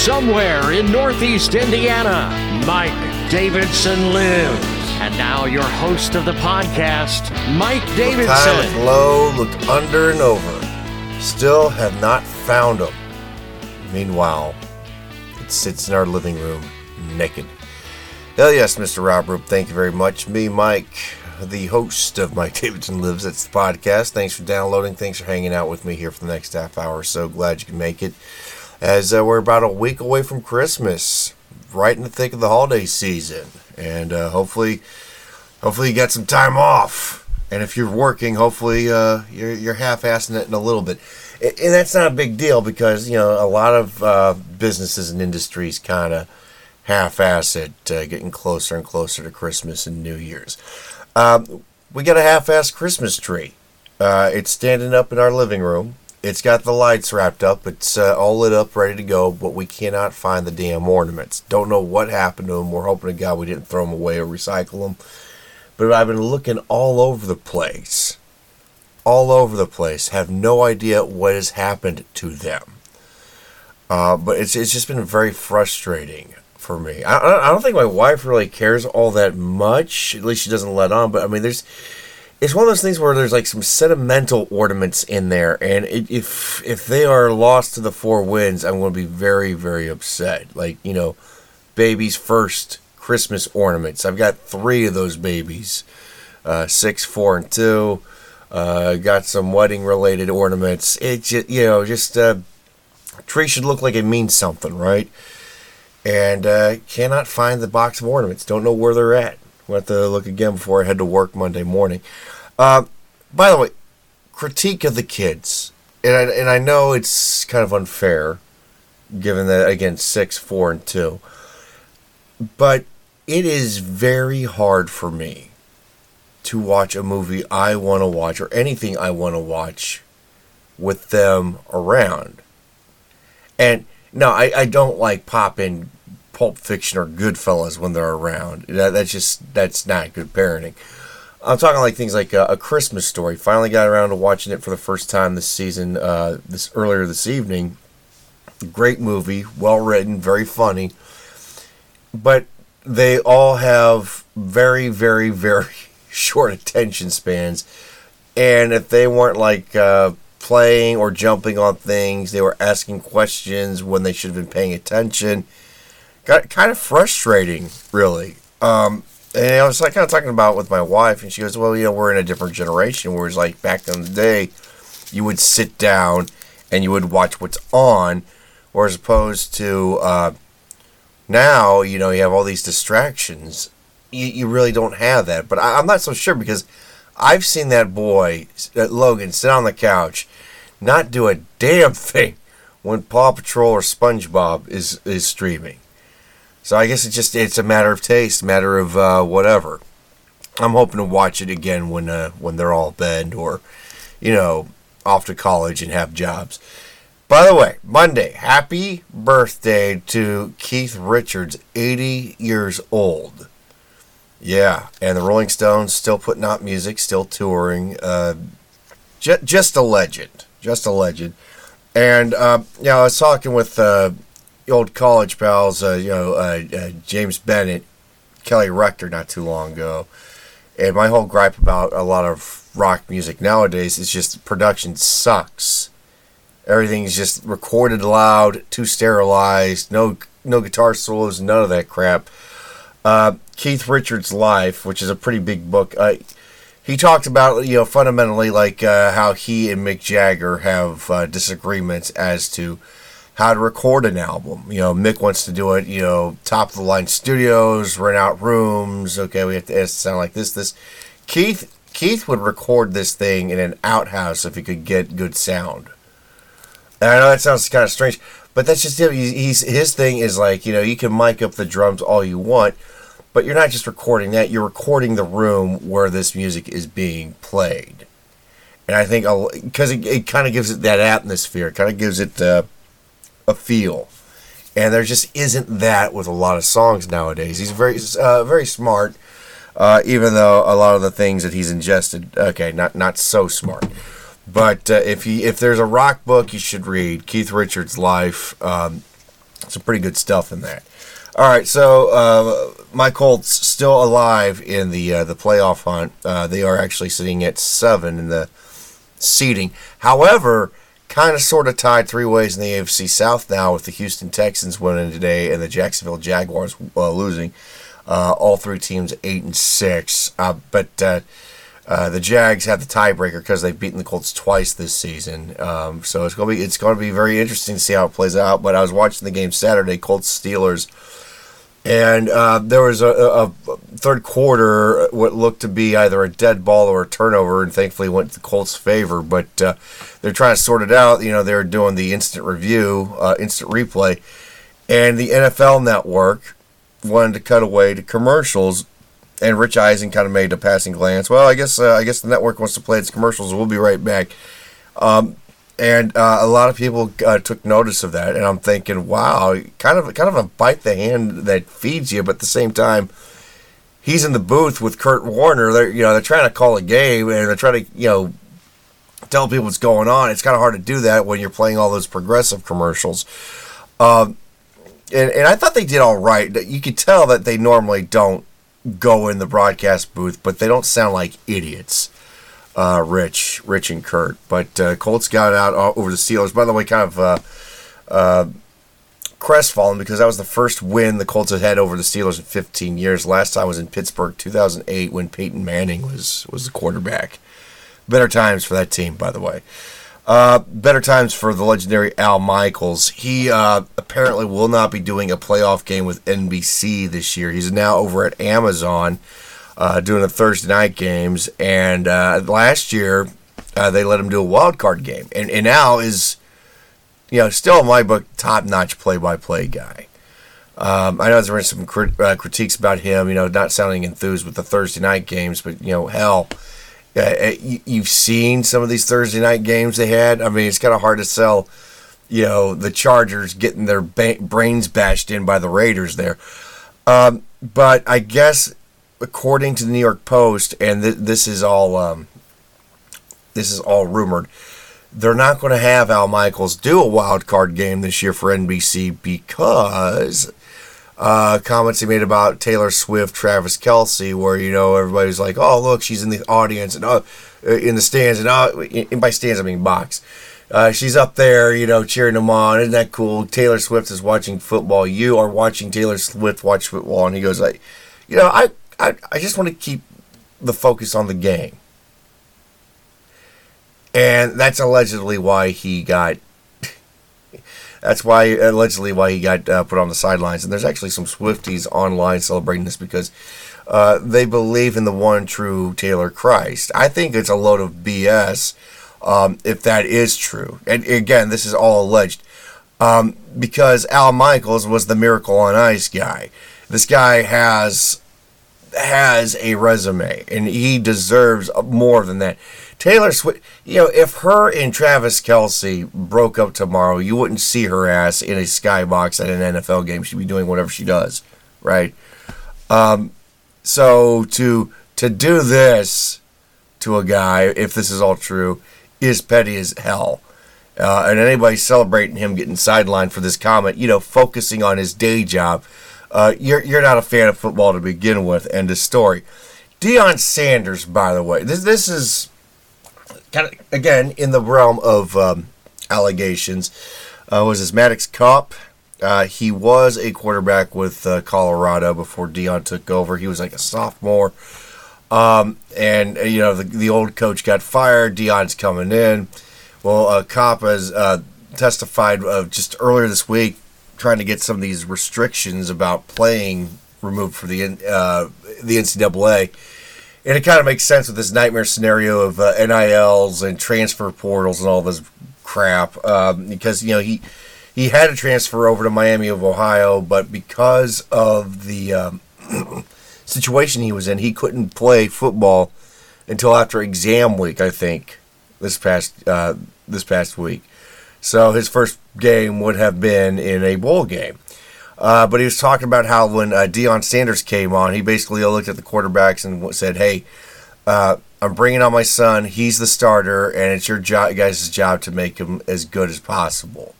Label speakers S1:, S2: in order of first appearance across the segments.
S1: Somewhere in Northeast Indiana, Mike Davidson lives. And now your host of the podcast, Mike Davidson.
S2: High, looked low, looked under and over. Still have not found him. Meanwhile, it sits in our living room naked. Hell yes, Mr. Rob Roop. Thank you very much. Me, Mike, the host of Mike Davidson Lives. It's the podcast. Thanks for downloading. Thanks for hanging out with me here for the next half hour. So glad you can make it. As uh, we're about a week away from Christmas, right in the thick of the holiday season, and uh, hopefully, hopefully you got some time off. And if you're working, hopefully uh, you're you're half-assing it in a little bit, and that's not a big deal because you know a lot of uh, businesses and industries kind of half-ass it, uh, getting closer and closer to Christmas and New Year's. Um, we got a half-ass Christmas tree. Uh, it's standing up in our living room. It's got the lights wrapped up. It's uh, all lit up, ready to go, but we cannot find the damn ornaments. Don't know what happened to them. We're hoping to God we didn't throw them away or recycle them. But I've been looking all over the place. All over the place. Have no idea what has happened to them. Uh, but it's, it's just been very frustrating for me. I, I don't think my wife really cares all that much. At least she doesn't let on. But I mean, there's it's one of those things where there's like some sentimental ornaments in there, and it, if if they are lost to the four winds, I'm going to be very very upset. Like you know, baby's first Christmas ornaments. I've got three of those babies, uh, six, four, and two. Uh, got some wedding related ornaments. It just you know just uh, tree should look like it means something, right? and uh, cannot find the box of ornaments. Don't know where they're at. Have to look again before I head to work Monday morning. Uh, by the way, critique of the kids, and I, and I know it's kind of unfair, given that again six, four, and two, but it is very hard for me to watch a movie I want to watch or anything I want to watch with them around, and no, I, I don't like popping Pulp Fiction or Goodfellas when they're around. That, that's just that's not good parenting. I'm talking like things like a, a, Christmas Story. Finally got around to watching it for the first time this season, uh, this earlier this evening. Great movie, well written, very funny. But they all have very, very, very short attention spans, and if they weren't like uh, playing or jumping on things. They were asking questions when they should have been paying attention. Got kind of frustrating, really. Um, and I was like kind of talking about with my wife, and she goes, "Well, you know, we're in a different generation. Whereas like back in the day, you would sit down and you would watch what's on, or as opposed to uh, now, you know, you have all these distractions. You, you really don't have that. But I, I'm not so sure because." I've seen that boy, Logan, sit on the couch, not do a damn thing when Paw Patrol or SpongeBob is is streaming. So I guess it's just it's a matter of taste, matter of uh, whatever. I'm hoping to watch it again when uh, when they're all bed or, you know, off to college and have jobs. By the way, Monday, happy birthday to Keith Richards, 80 years old. Yeah, and the Rolling Stones still putting out music, still touring. Uh, j- just a legend, just a legend. And uh, you know, I was talking with uh, old college pals, uh, you know, uh, uh, James Bennett, Kelly Rector, not too long ago. And my whole gripe about a lot of rock music nowadays is just production sucks. Everything's just recorded loud, too sterilized, no no guitar solos, none of that crap. Uh, Keith Richards' life, which is a pretty big book. Uh, he talked about you know fundamentally like uh, how he and Mick Jagger have disagreements as to how to record an album. You know, Mick wants to do it, you know, top of the line studios, rent out rooms. Okay, we have to, sound like this. This Keith Keith would record this thing in an outhouse if he could get good sound. And I know that sounds kind of strange, but that's just him. He's, his thing is like you know you can mic up the drums all you want, but you're not just recording that. You're recording the room where this music is being played, and I think because it, it kind of gives it that atmosphere, kind of gives it uh, a feel, and there just isn't that with a lot of songs nowadays. He's very uh, very smart. Uh, even though a lot of the things that he's ingested, okay, not not so smart. But uh, if he if there's a rock book you should read, Keith Richards' life. Um, Some pretty good stuff in that. All right, so uh, my Colts still alive in the uh, the playoff hunt. Uh, they are actually sitting at seven in the seeding. However, kind of sort of tied three ways in the AFC South now with the Houston Texans winning today and the Jacksonville Jaguars uh, losing. Uh, all three teams eight and six, uh, but the Jags have the tiebreaker because they've beaten the Colts twice this season. Um, so it's gonna be it's gonna be very interesting to see how it plays out. But I was watching the game Saturday, Colts Steelers and uh, there was a, a, third quarter what looked to be either a dead ball or a turnover, and thankfully went to the Colts' favor. But uh, they're trying to sort it out. You know, they're doing the instant review, uh, instant replay, and the NFL Network wanted to cut away to commercials. And Rich Eisen kind of made a passing glance. Well, I guess uh, I guess the network wants to play its commercials. We'll be right back. Um, and uh, a lot of people uh, took notice of that, and I'm thinking, wow, kind of kind of a bite the hand that feeds you, but at the same time, he's in the booth with Kurt Warner. They're you know they're trying to call a game and they're trying to you know tell people what's going on. It's kind of hard to do that when you're playing all those progressive commercials. Um, and, and I thought they did all right. You could tell that they normally don't go in the broadcast booth, but they don't sound like idiots uh, Rich, Rich and Kurt. But uh, Colts got out uh, over the Steelers. By the way, kind of uh, uh, crestfallen because that was the first win the Colts had had over the Steelers in 15 years. Last time was in Pittsburgh, 2008, when Peyton Manning was was the quarterback. Better times for that team, by the way. Uh, better times for the legendary Al Michaels. He uh, apparently will not be doing a playoff game with NBC this year. He's now over at Amazon uh, doing the Thursday night games. And uh, last year, uh, they let him do a wild card game, and and now is, you know, still in my book, top notch play by play guy. Um, I know there were some crit- uh, critiques about him, you know, not sounding enthused with the Thursday night games, but you know, hell, uh, uh, you've seen some of these Thursday night games they had. I mean, it's kind of hard to sell, you know, the Chargers getting their ba- brains bashed in by the Raiders there. Um, but I guess according to the New York Post, and th- this is all um, this is all rumored, they're not going to have Al Michaels do a wild card game this year for NBC because uh, comments he made about Taylor Swift, Travis Kelce, where you know everybody's like, "Oh, look, she's in the audience and uh, in the stands and uh, in by stands I mean box." Uh, she's up there, you know, cheering them on. Isn't that cool? Taylor Swift is watching football. You are watching Taylor Swift watch football, and he goes like, you know, I I, I just want to keep the focus on the game. And that's allegedly why he got. that's why allegedly why he got uh, put on the sidelines. And there's actually some Swifties online celebrating this because uh, they believe in the one true Taylor Christ. I think it's a load of BS um, if that is true. And again, this is all alleged. Um, because Al Michaels was the Miracle on Ice guy. This guy has has a resume and he deserves more than that. Taylor Swift, you know, if her and Travis Kelce broke up tomorrow, you wouldn't see her ass in a skybox at an NFL game. She'd be doing whatever she does, right? Um, so to to do this to a guy, if this is all true, is petty as hell. Uh, and anybody celebrating him getting sidelined for this comment, you know, focusing on his day job uh, you're you're not a fan of football to begin with. End of story. Deion Sanders, by the way, this this is kind of again in the realm of um, allegations. Uh, was his Maddox Kopp? Uh, he was a quarterback with uh, Colorado before Deion took over. He was like a sophomore. Um, and uh, you know the, the old coach got fired. Deion's coming in. Well, uh, Kopp has uh, testified just earlier this week trying to get some of these restrictions about playing removed for the the NCAA. And it kind of makes sense with this nightmare scenario of uh, NILs and transfer portals and all this crap. Um, because you know he he had to transfer over to Miami of Ohio, but because of the um, situation he was in, he couldn't play football until after exam week. I think this past uh, this past week. So his first game would have been in a bowl game. Uh, but he was talking about how when uh, Deion Sanders came on, he basically looked at the quarterbacks and said, "Hey, uh, I'm bringing on my son. He's the starter, and it's your job, guys' job to make him as good as possible."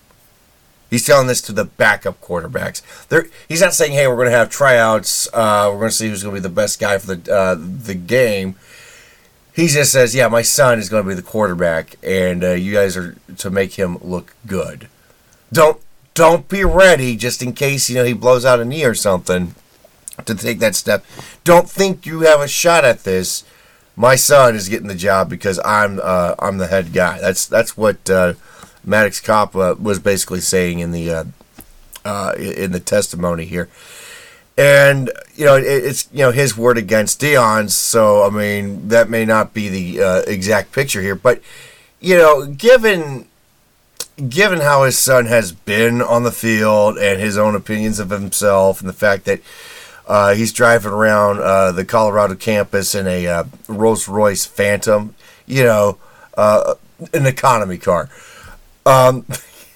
S2: He's telling this to the backup quarterbacks. They're, he's not saying, "Hey, we're going to have tryouts. Uh, we're going to see who's going to be the best guy for the uh, the game." He just says, "Yeah, my son is going to be the quarterback, and uh, you guys are to make him look good. Don't don't be ready just in case you know he blows out a knee or something to take that step. Don't think you have a shot at this. My son is getting the job because I'm uh, I'm the head guy. That's that's what." Uh, Maddox uh, was basically saying in the uh, uh, in the testimony here. And you know it, it's you know his word against Deion's, so I mean that may not be the uh, exact picture here, but you know given given how his son has been on the field and his own opinions of himself and the fact that uh, he's driving around uh, the Colorado campus in a uh, Rolls Royce Phantom, you know, uh, an economy car. Um,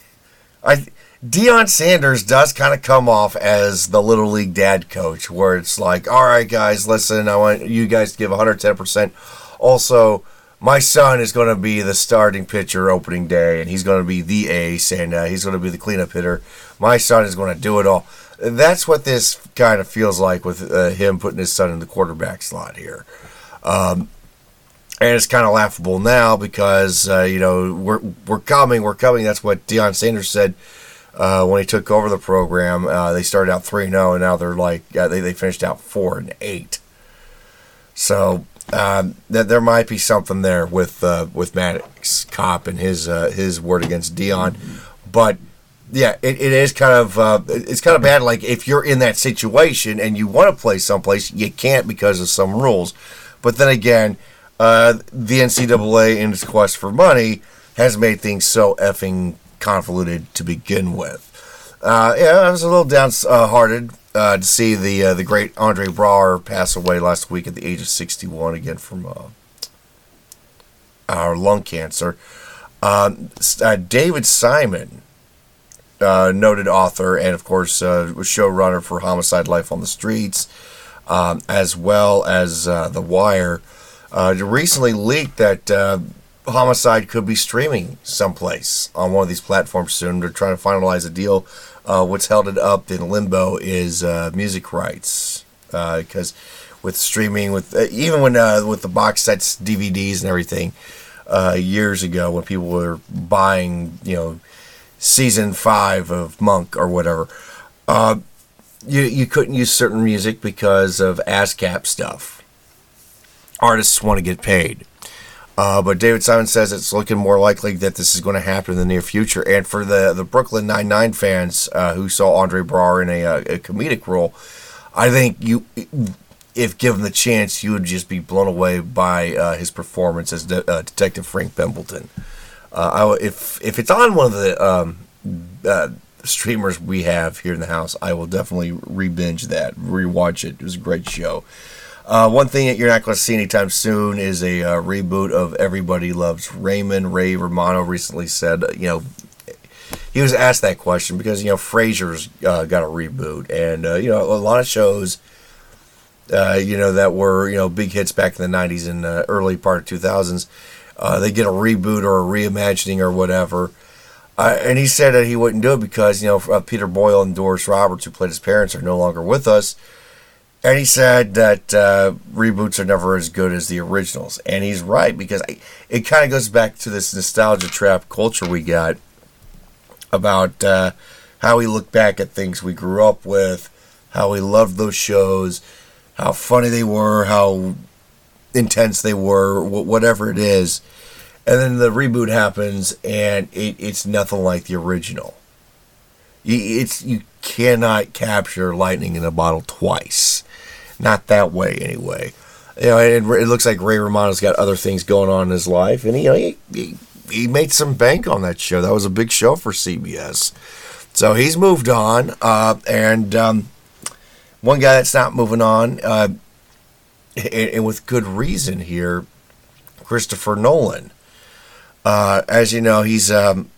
S2: I Deion Sanders does kind of come off as the little league dad coach, where it's like, all right, guys, listen, I want you guys to give 110 percent. Also, my son is going to be the starting pitcher opening day, and he's going to be the ace, and uh, he's going to be the cleanup hitter. My son is going to do it all. That's what this kind of feels like with uh, him putting his son in the quarterback slot here. Um, and it's kind of laughable now because uh, you know we're we're coming, we're coming. That's what Deion Sanders said uh, when he took over the program. Uh, they started out 3 0, and now they're like they they finished out four and eight. So um, that there might be something there with uh, with Maddox Kopp and his uh, his word against Deion, but. Yeah, it, it is kind of uh, it's kind of bad. Like if you're in that situation and you want to play someplace, you can't because of some rules. But then again, uh, the NCAA, in its quest for money, has made things so effing convoluted to begin with. Uh, yeah, I was a little downhearted uh, to see the uh, the great Andre Braugher pass away last week at the age of 61 again from uh, our lung cancer. Um, uh, David Simon, uh, noted author and of course was showrunner for Homicide: Life on the Streets, um, as well as The Wire uh, recently leaked that uh, Homicide could be streaming someplace on one of these platforms soon. They're trying to finalize a deal. Uh, what's held it up in limbo is uh, music rights, because uh, with streaming, with uh, even when with the box sets, DVDs, and everything, years ago when people were buying, you know, season five of Monk or whatever, you you couldn't use certain music because of ASCAP stuff artists want to get paid. Uh, but David Simon says it's looking more likely that this is going to happen in the near future. And for the, the Brooklyn Nine Nine fans uh, who saw Andre Braugher in a, uh, a, comedic role, I think you, if given the chance, you would just be blown away by uh, his performance as De- uh, Detective Frank Pembleton. Uh, I, if if it's on one of the um, streamers we have here in the house, I will definitely re-binge that, rewatch it. It was a great show. Uh, one thing that you're not going to see anytime soon is a uh, reboot of Everybody Loves Raymond. Ray Romano recently said, uh, you know, he was asked that question because you know Frasier's uh, got a reboot, and uh, you know a lot of shows, uh, you know that were you know big hits back in the '90s and early part of 2000s, they get a reboot or a reimagining or whatever. and he said that he wouldn't do it because you know Peter Boyle and Doris Roberts, who played his parents, are no longer with us and he said that uh, reboots are never as good as the originals. And he's right because I, it kind of goes back to this nostalgia trap culture we got about uh, how we look back at things we grew up with, how we loved those shows, how funny they were, how intense they were, whatever it is. And then the reboot happens and it, it's nothing like the original. It's you cannot capture lightning in a bottle twice not that way, anyway. You know, it, it looks like Ray Romano's got other things going on in his life, and you know, he, he he made some bank on that show. That was a big show for CBS. So he's moved on, uh, and um, one guy that's not moving on, uh, and, and, with good reason here, Christopher Nolan. Uh, as you know, he's um,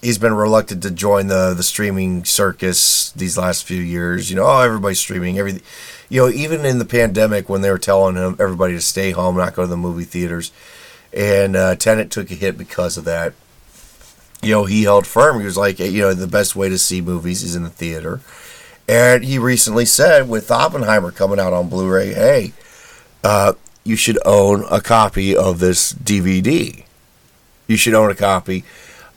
S2: he's been reluctant to join the the streaming circus these last few years. You know, oh, everybody's streaming. Everything you know, even in the pandemic when they were telling him everybody to stay home, not go to the movie theaters, and uh, Tenet took a hit because of that. you know, he held firm. He was like, you know, the best way to see movies is in the theater. And he recently said, with Oppenheimer coming out on Blu ray, hey, uh, you should own a copy of this DVD. You should own a copy,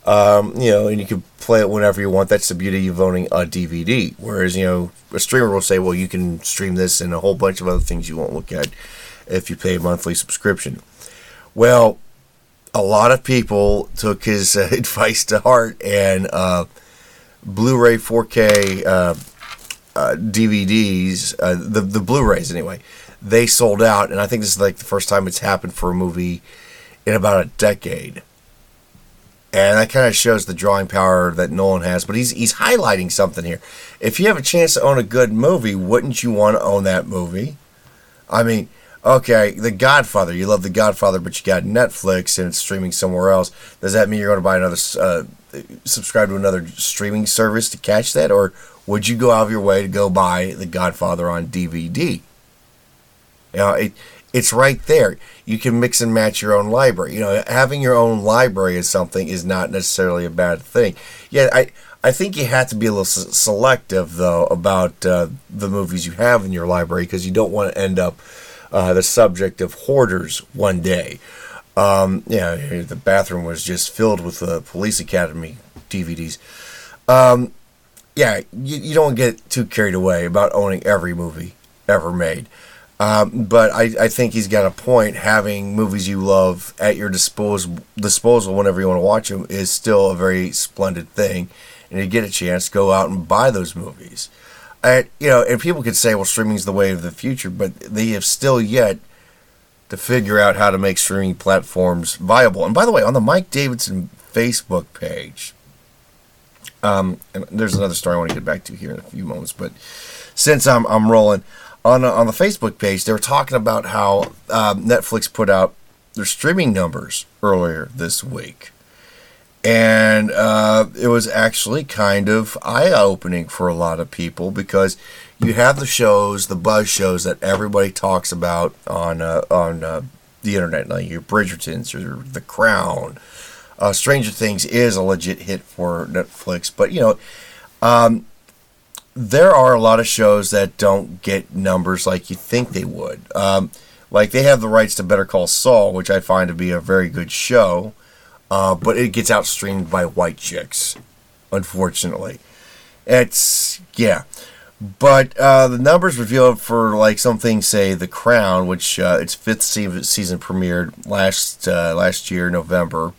S2: um, you know, and you can play it whenever you want. That's the beauty of owning a DVD. Whereas, you know, a streamer will say, well, you can stream this and a whole bunch of other things you won't look at if you pay a monthly subscription. Well, a lot of people took his uh, advice to heart and uh, Blu-ray 4K uh, uh DVDs, uh, the the Blu-rays anyway, they sold out, and I think this is like the first time it's happened for a movie in about a decade. And that kind of shows the drawing power that Nolan has. But he's he's highlighting something here. If you have a chance to own a good movie, wouldn't you want to own that movie? I mean, okay, The Godfather. You love The Godfather, but you got Netflix and it's streaming somewhere else. Does that mean you're going to buy another, uh, subscribe to another streaming service to catch that, or would you go out of your way to go buy The Godfather on DVD? You know, it, it's right there. You can mix and match your own library. You know, having your own library is something is not necessarily a bad thing. Yeah, I I think you have to be a little selective though about uh, the movies you have in your library because you don't want to end up uh, the subject of hoarders one day. Um, yeah, the bathroom was just filled with the Police Academy DVDs. Um, yeah, you, you don't get too carried away about owning every movie ever made. Um, but I, I think he's got a point. Having movies you love at your disposal, disposal whenever you want to watch them is still a very splendid thing. And you get a chance, to go out and buy those movies. And, you know, and people could say, well, streaming is the way of the future, but they have still yet to figure out how to make streaming platforms viable. And by the way, on the Mike Davidson Facebook page, um, and there's another story I want to get back to here in a few moments, but since I'm, I'm rolling, on, on the Facebook page, they were talking about how um, Netflix put out their streaming numbers earlier this week and uh, it was actually kind of eye-opening for a lot of people because you have the shows, the buzz shows that everybody talks about on uh, on uh, the internet, like your Bridgertons or The Crown. Uh, Stranger Things is a legit hit for Netflix, but you know, um, there are a lot of shows that don't get numbers like you think they would. Um, like they have the rights to Better Call Saul, which I find to be a very good show uh, but it gets outstreamed by white chicks, unfortunately. It's yeah, but uh, the numbers revealed for like something say The Crown, which uh, its fifth season premiered last uh, last year November,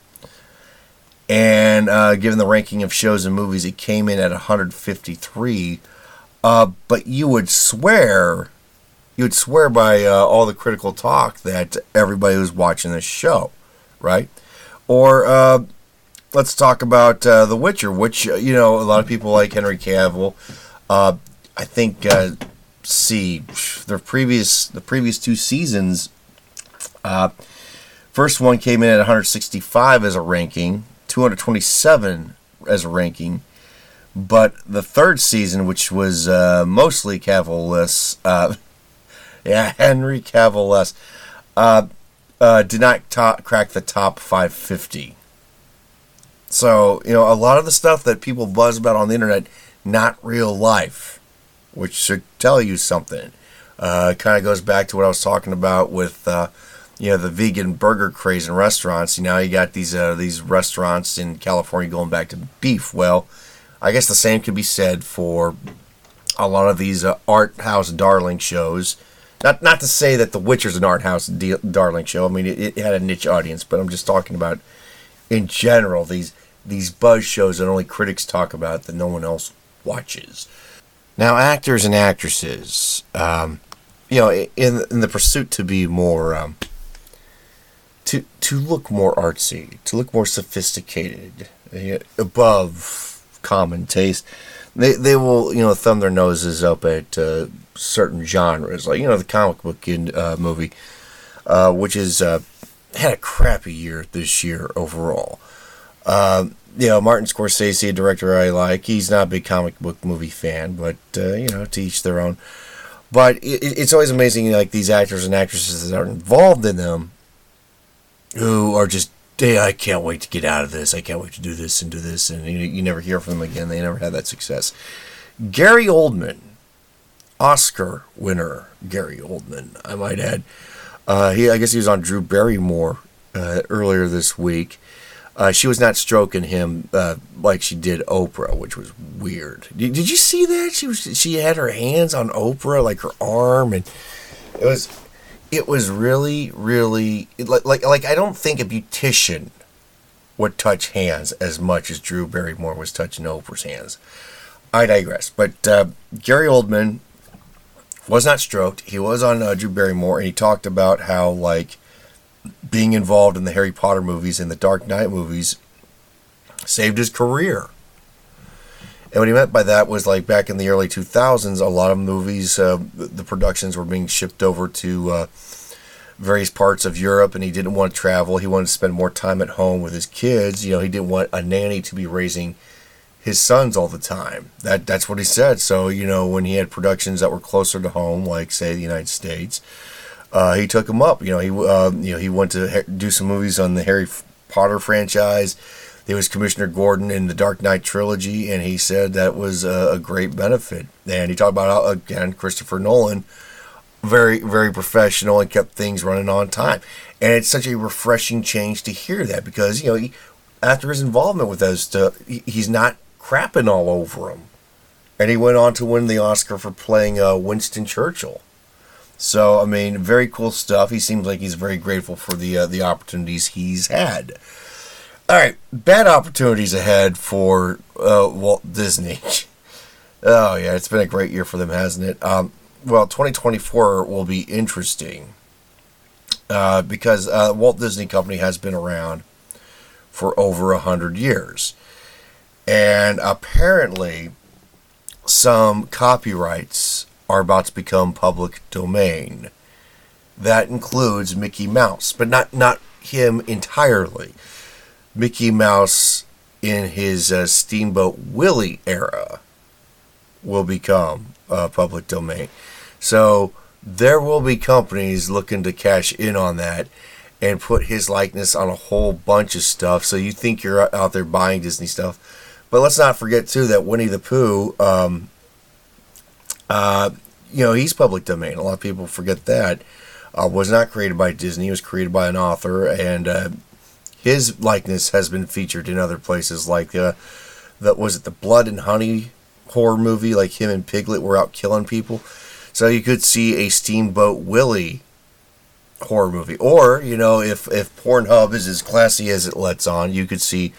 S2: and uh, given the ranking of shows and movies, it came in at 153. Uh, but you would swear, you would swear by uh, all the critical talk that everybody was watching this show, right? Or uh, let's talk about uh, The Witcher, which uh, you know a lot of people like Henry Cavill. I think see the previous the previous two seasons. First one came in at 165 as a ranking, 227 as a ranking, but the third season, which was uh, mostly Cavill-less, uh, yeah, Henry Cavill-less, uh, uh, did not top, crack the top 550. So, you know, a lot of the stuff that people buzz about on the internet, not real life, which should tell you something. Uh, kind of goes back to what I was talking about with, uh, you know, the vegan burger craze in restaurants. You know, you got these uh, these restaurants in California going back to beef. Well, I guess the same could be said for a lot of these uh, art house darling shows not not to say that The Witcher's an art house de- darling show. I mean, it, it, had a niche audience, but I'm just talking about in general these these buzz shows that only critics talk about that no one else watches. Now, actors and actresses, um, you know, in in the pursuit to be more um, to to look more artsy, to look more sophisticated, uh, above common taste, they they will you know thumb their noses up at. Uh, certain genres, like you know the comic book in, uh, movie, uh, which is uh, had a crappy year this year overall. Um, you know, Martin Scorsese, a director I like. He's not a big comic book movie fan, but uh, you know, to each their own. But it, it's always amazing, like these actors and actresses that are involved in them, who are just day, I can't wait to get out of this. I can't wait to do this and do this. And you, you never hear from them again. They never had that success. Gary Oldman, Oscar winner Gary Oldman, I might add. Uh, he, I guess he was on Drew Barrymore uh, earlier this week. Uh, she was not stroking him uh, like she did Oprah, which was weird. Did, did you see that? She was she had her hands on Oprah, like her arm, and it was it was really really like like like I don't think a beautician would touch hands as much as Drew Barrymore was touching Oprah's hands. I digress. But uh, Gary Oldman was not stroked. He was on uh, Drew Barrymore, and he talked about how like being involved in the Harry Potter movies and the Dark Knight movies saved his career. And what he meant by that was like back in the early 2000s, a lot of movies, uh, the productions were being shipped over to uh, various parts of Europe, and he didn't want to travel. He wanted to spend more time at home with his kids. You know, he didn't want a nanny to be raising his sons all the time. That that's what he said. So you know, when he had productions that were closer to home, like say the United States, uh, he took him up. You know, he uh, you know he went to do some movies on the Harry Potter franchise. There was Commissioner Gordon in the Dark Knight trilogy, and he said that was a, a great benefit. And he talked about uh, again Christopher Nolan, very very professional and kept things running on time. And it's such a refreshing change to hear that because you know he, after his involvement with those he, he's not crapping all over him. And he went on to win the Oscar for playing uh, Winston Churchill. So I mean, very cool stuff. He seems like he's very grateful for the uh, the opportunities he's had. All right, bad opportunities ahead for uh, Walt Disney. oh yeah, it's been a great year for them, hasn't it? Um, well, 2024 will be interesting uh, because uh, Walt Disney Company has been around for over a hundred years, and apparently, some copyrights are about to become public domain. That includes Mickey Mouse, but not not him entirely. Mickey Mouse in his uh, Steamboat Willie era will become uh, public domain. So there will be companies looking to cash in on that and put his likeness on a whole bunch of stuff. So you think you're out there buying Disney stuff. But let's not forget, too, that Winnie the Pooh um, uh, you know, he's public domain. A lot of people forget that. Uh, was not created by Disney. It was created by an author, and uh, his likeness has been featured in other places, like uh, that was it the Blood and Honey horror movie, like him and Piglet were out killing people. So you could see a Steamboat Willie horror movie, or you know, if if Pornhub is as classy as it lets on, you could see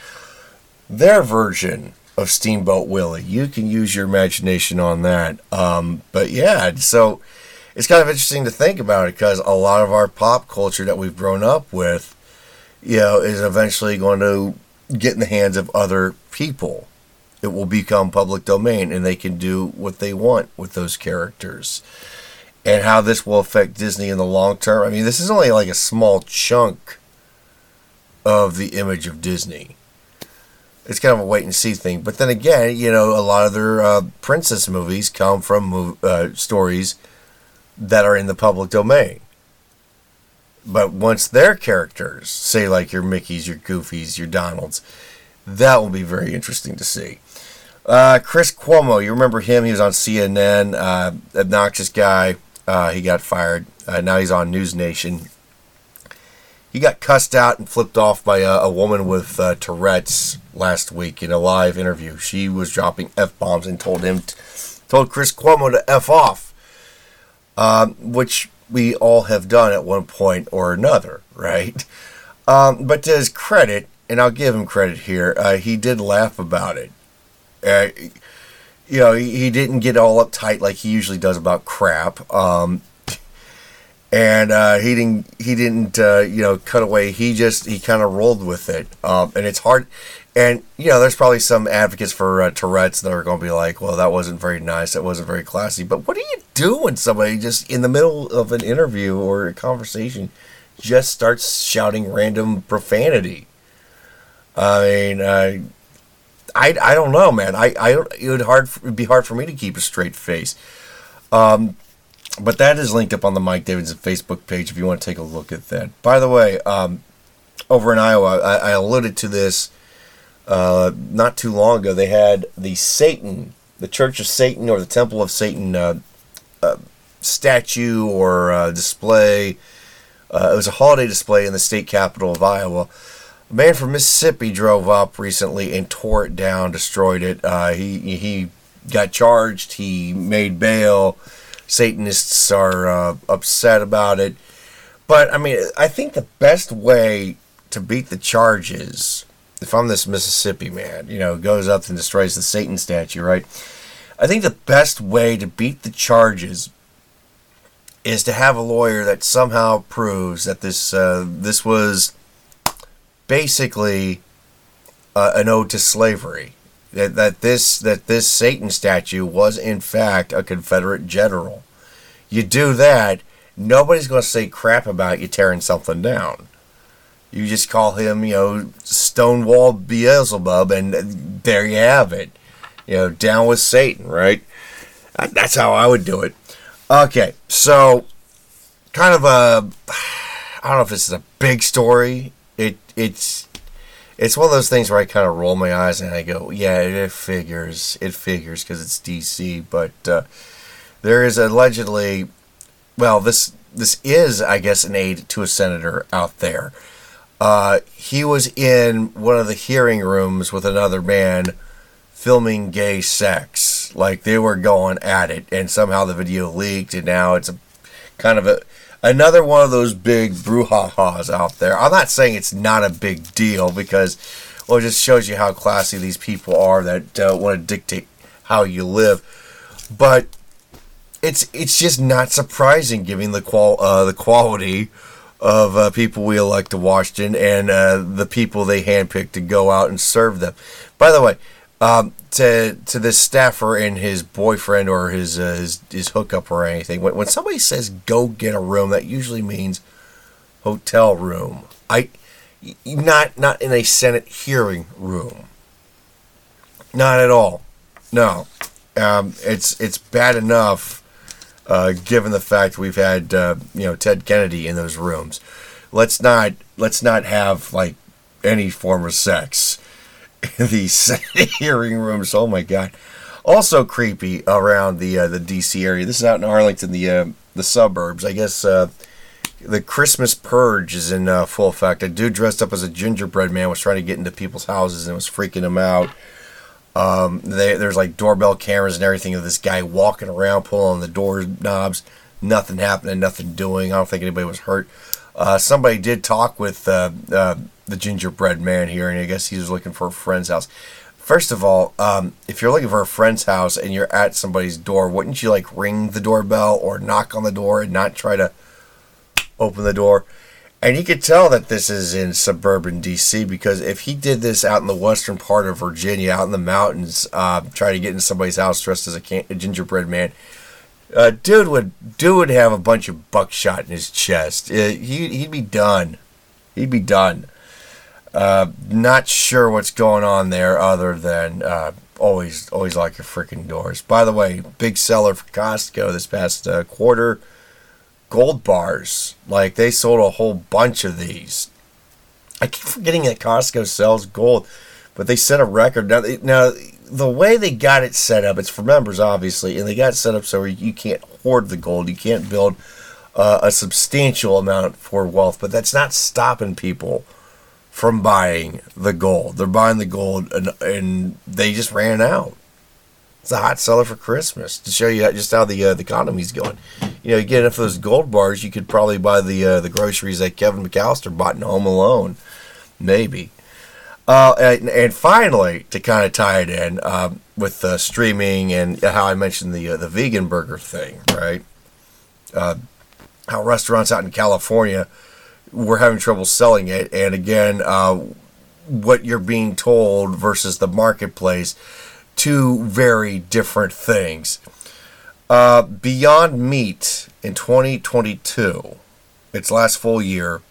S2: their version of Steamboat Willie. You can use your imagination on that. Um, but yeah, so it's kind of interesting to think about it because a lot of our pop culture that we've grown up with, you know, is eventually going to get in the hands of other people. It will become public domain and they can do what they want with those characters. And how this will affect Disney in the long term. I mean, this is only like a small chunk of the image of Disney it's kind of a wait and see thing. But then again, you know, a lot of their uh, princess movies come from uh, stories that are in the public domain. But once their characters, say like your Mickeys, your Goofies, your Donalds, that will be very interesting to see. Uh, Chris Cuomo, you remember him? He was on CNN, uh, obnoxious guy. Uh, he got fired. Uh, now he's on News Nation he got cussed out and flipped off by a, a woman with uh, Tourette's last week in a live interview. She was dropping f bombs and told him, t- told Chris Cuomo to f off, um, which we all have done at one point or another, right? Um, but to his credit, and I'll give him credit here, uh, he did laugh about it. Uh, you know, he, he, didn't get all uptight like he usually does about crap. Um, and uh, he didn't he didn't uh, you know cut away. He just he kind of rolled with it, um, and it's hard. And you know, there's probably some advocates for uh, Tourette's that are going to be like, "Well, that wasn't very nice. That wasn't very classy." But what do you do when somebody just in the middle of an interview or a conversation just starts shouting random profanity? I mean, I I don't know, man. I, I it would hard it would be hard for me to keep a straight face. Um, but that is linked up on the Mike Davidson Facebook page if you want to take a look at that. By the way, um, over in Iowa. I, I alluded to this uh, not too long ago. They had the Satan, the Church of Satan, or the Temple of Satan uh, uh, statue or uh, display. Uh, it was a holiday display in the state capital of Iowa. A man from Mississippi drove up recently and tore it down, destroyed it. Uh, he he got charged. He made bail. Satanists are upset about it. But I mean, I think the best way to beat the charges, if I'm this Mississippi man, you know, goes up and destroys the Satan statue, right? I think the best way to beat the charges is to have a lawyer that somehow proves that this uh, this was basically uh, an ode to slavery. That, that this that this Satan statue was in fact a Confederate general. You do that, nobody's going to say crap about you tearing something down. You just call him, you know, Stonewall Beelzebub, and there you have it. You know, down with Satan, right? That's how I would do it. Okay, so kind of a, I don't know if this is a big story. It it's it's one of those things where I kind of roll my eyes and I go, yeah, it figures, it figures because it's DC. But uh, there is allegedly well, this this is, I guess, an aide to a senator out there. Uh, he was in one of the hearing rooms with another man filming gay sex. Like they were going at it, and somehow the video leaked, and now it's a kind of a another one of those big brouhahas out there. I'm not saying it's not a big deal because, well, it just shows you how classy these people are that uh, want to dictate how you live. But it's it's just not surprising given the qual uh, the quality of uh, people we elect to Washington and uh, the people they handpick to go out and serve them. By the way, um, to to this staffer and his boyfriend or his uh, his, his hookup or anything, when, when somebody says go get a room, that usually means hotel room. I not not in a Senate hearing room. Not at all. No, um, it's it's bad enough uh, given the fact we've had uh, you know Ted Kennedy in those rooms. Let's not let's not have like any form of sex in these hearing rooms. Oh my god! Also creepy around the uh, the DC area. This is out in Arlington, the uh, the suburbs. I guess uh, the Christmas purge is in full effect. A dude dressed up as a gingerbread man was trying to get into people's houses and was freaking them out. Um, they, there's like doorbell cameras and everything of this guy walking around, pulling the door knobs. Nothing happening, nothing doing. I don't think anybody was hurt. Uh, somebody did talk with uh, uh, the gingerbread man here, and I guess he was looking for a friend's house. First of all, um, if you're looking for a friend's house and you're at somebody's door, wouldn't you like ring the doorbell or knock on the door and not try to open the door? And you could tell that this is in suburban DC because if he did this out in the western part of Virginia, out in the mountains, uh, trying to get in somebody's house dressed as a, can- a gingerbread man, uh, dude would dude would have a bunch of buckshot in his chest. Uh, he, he'd be done. He'd be done. Uh, not sure what's going on there, other than uh, always always like your freaking doors. By the way, big seller for Costco this past quarter gold bars. Like they sold a whole bunch of these. I keep forgetting that Costco sells gold, but they set a record. Now, now the way they got it set up, it's for members obviously, and they got set up so you can't hoard the gold. You can't build uh, a substantial amount for wealth, but that's not stopping people from buying the gold. They're buying the gold, and, and they just ran out. It's a hot seller for Christmas to show you just how the uh, the economy's going. You know, you get enough of those gold bars, you could probably buy the uh, the groceries that Kevin McAllister bought in Home Alone, maybe. Uh, and, and, finally, to kind of tie it in um, with uh, streaming and how I mentioned the uh, the vegan burger thing, right? Uh, how restaurants out in California were having trouble selling it, and again, what you're being told versus the marketplace two very different things. Uh, Beyond Meat in 2022, its last full year,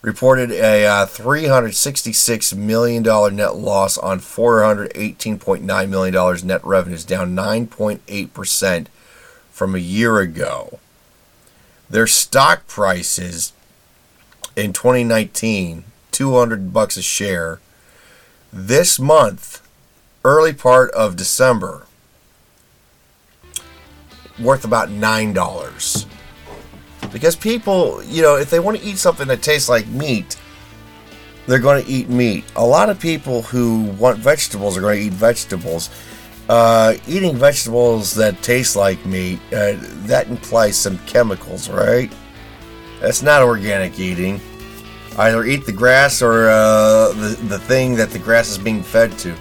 S2: reported a uh, $366 million net loss on $418.9 million net revenues, down 9.8% from a year ago. Their stock prices in 2019, $2 200 bucks a share. This month, early part of December, worth about $9. Because people, you know, if they want to eat something that tastes like meat, they're going to eat meat. A lot of people who want vegetables are going to eat vegetables. Uh, eating vegetables that taste like meat, uh, that implies some chemicals, right? That's not organic eating. Either eat the grass or uh, the, the thing that the grass is being fed to.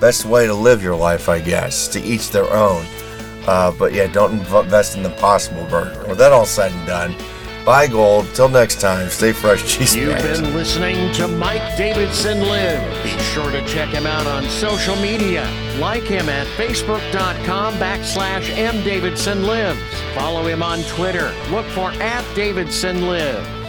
S2: Best way to live your life, I guess, to each their own. Uh, but yeah, don't invest in the Possible Burger. With that all said and done, buy gold. Till next time, stay fresh, cheese.
S1: You've
S2: bags.
S1: been listening to Mike Davidson Live. Be sure to check him out on social media. Like him at facebook.com backslash mdavidsonlives. Follow him on Twitter. Look for at Davidson Live.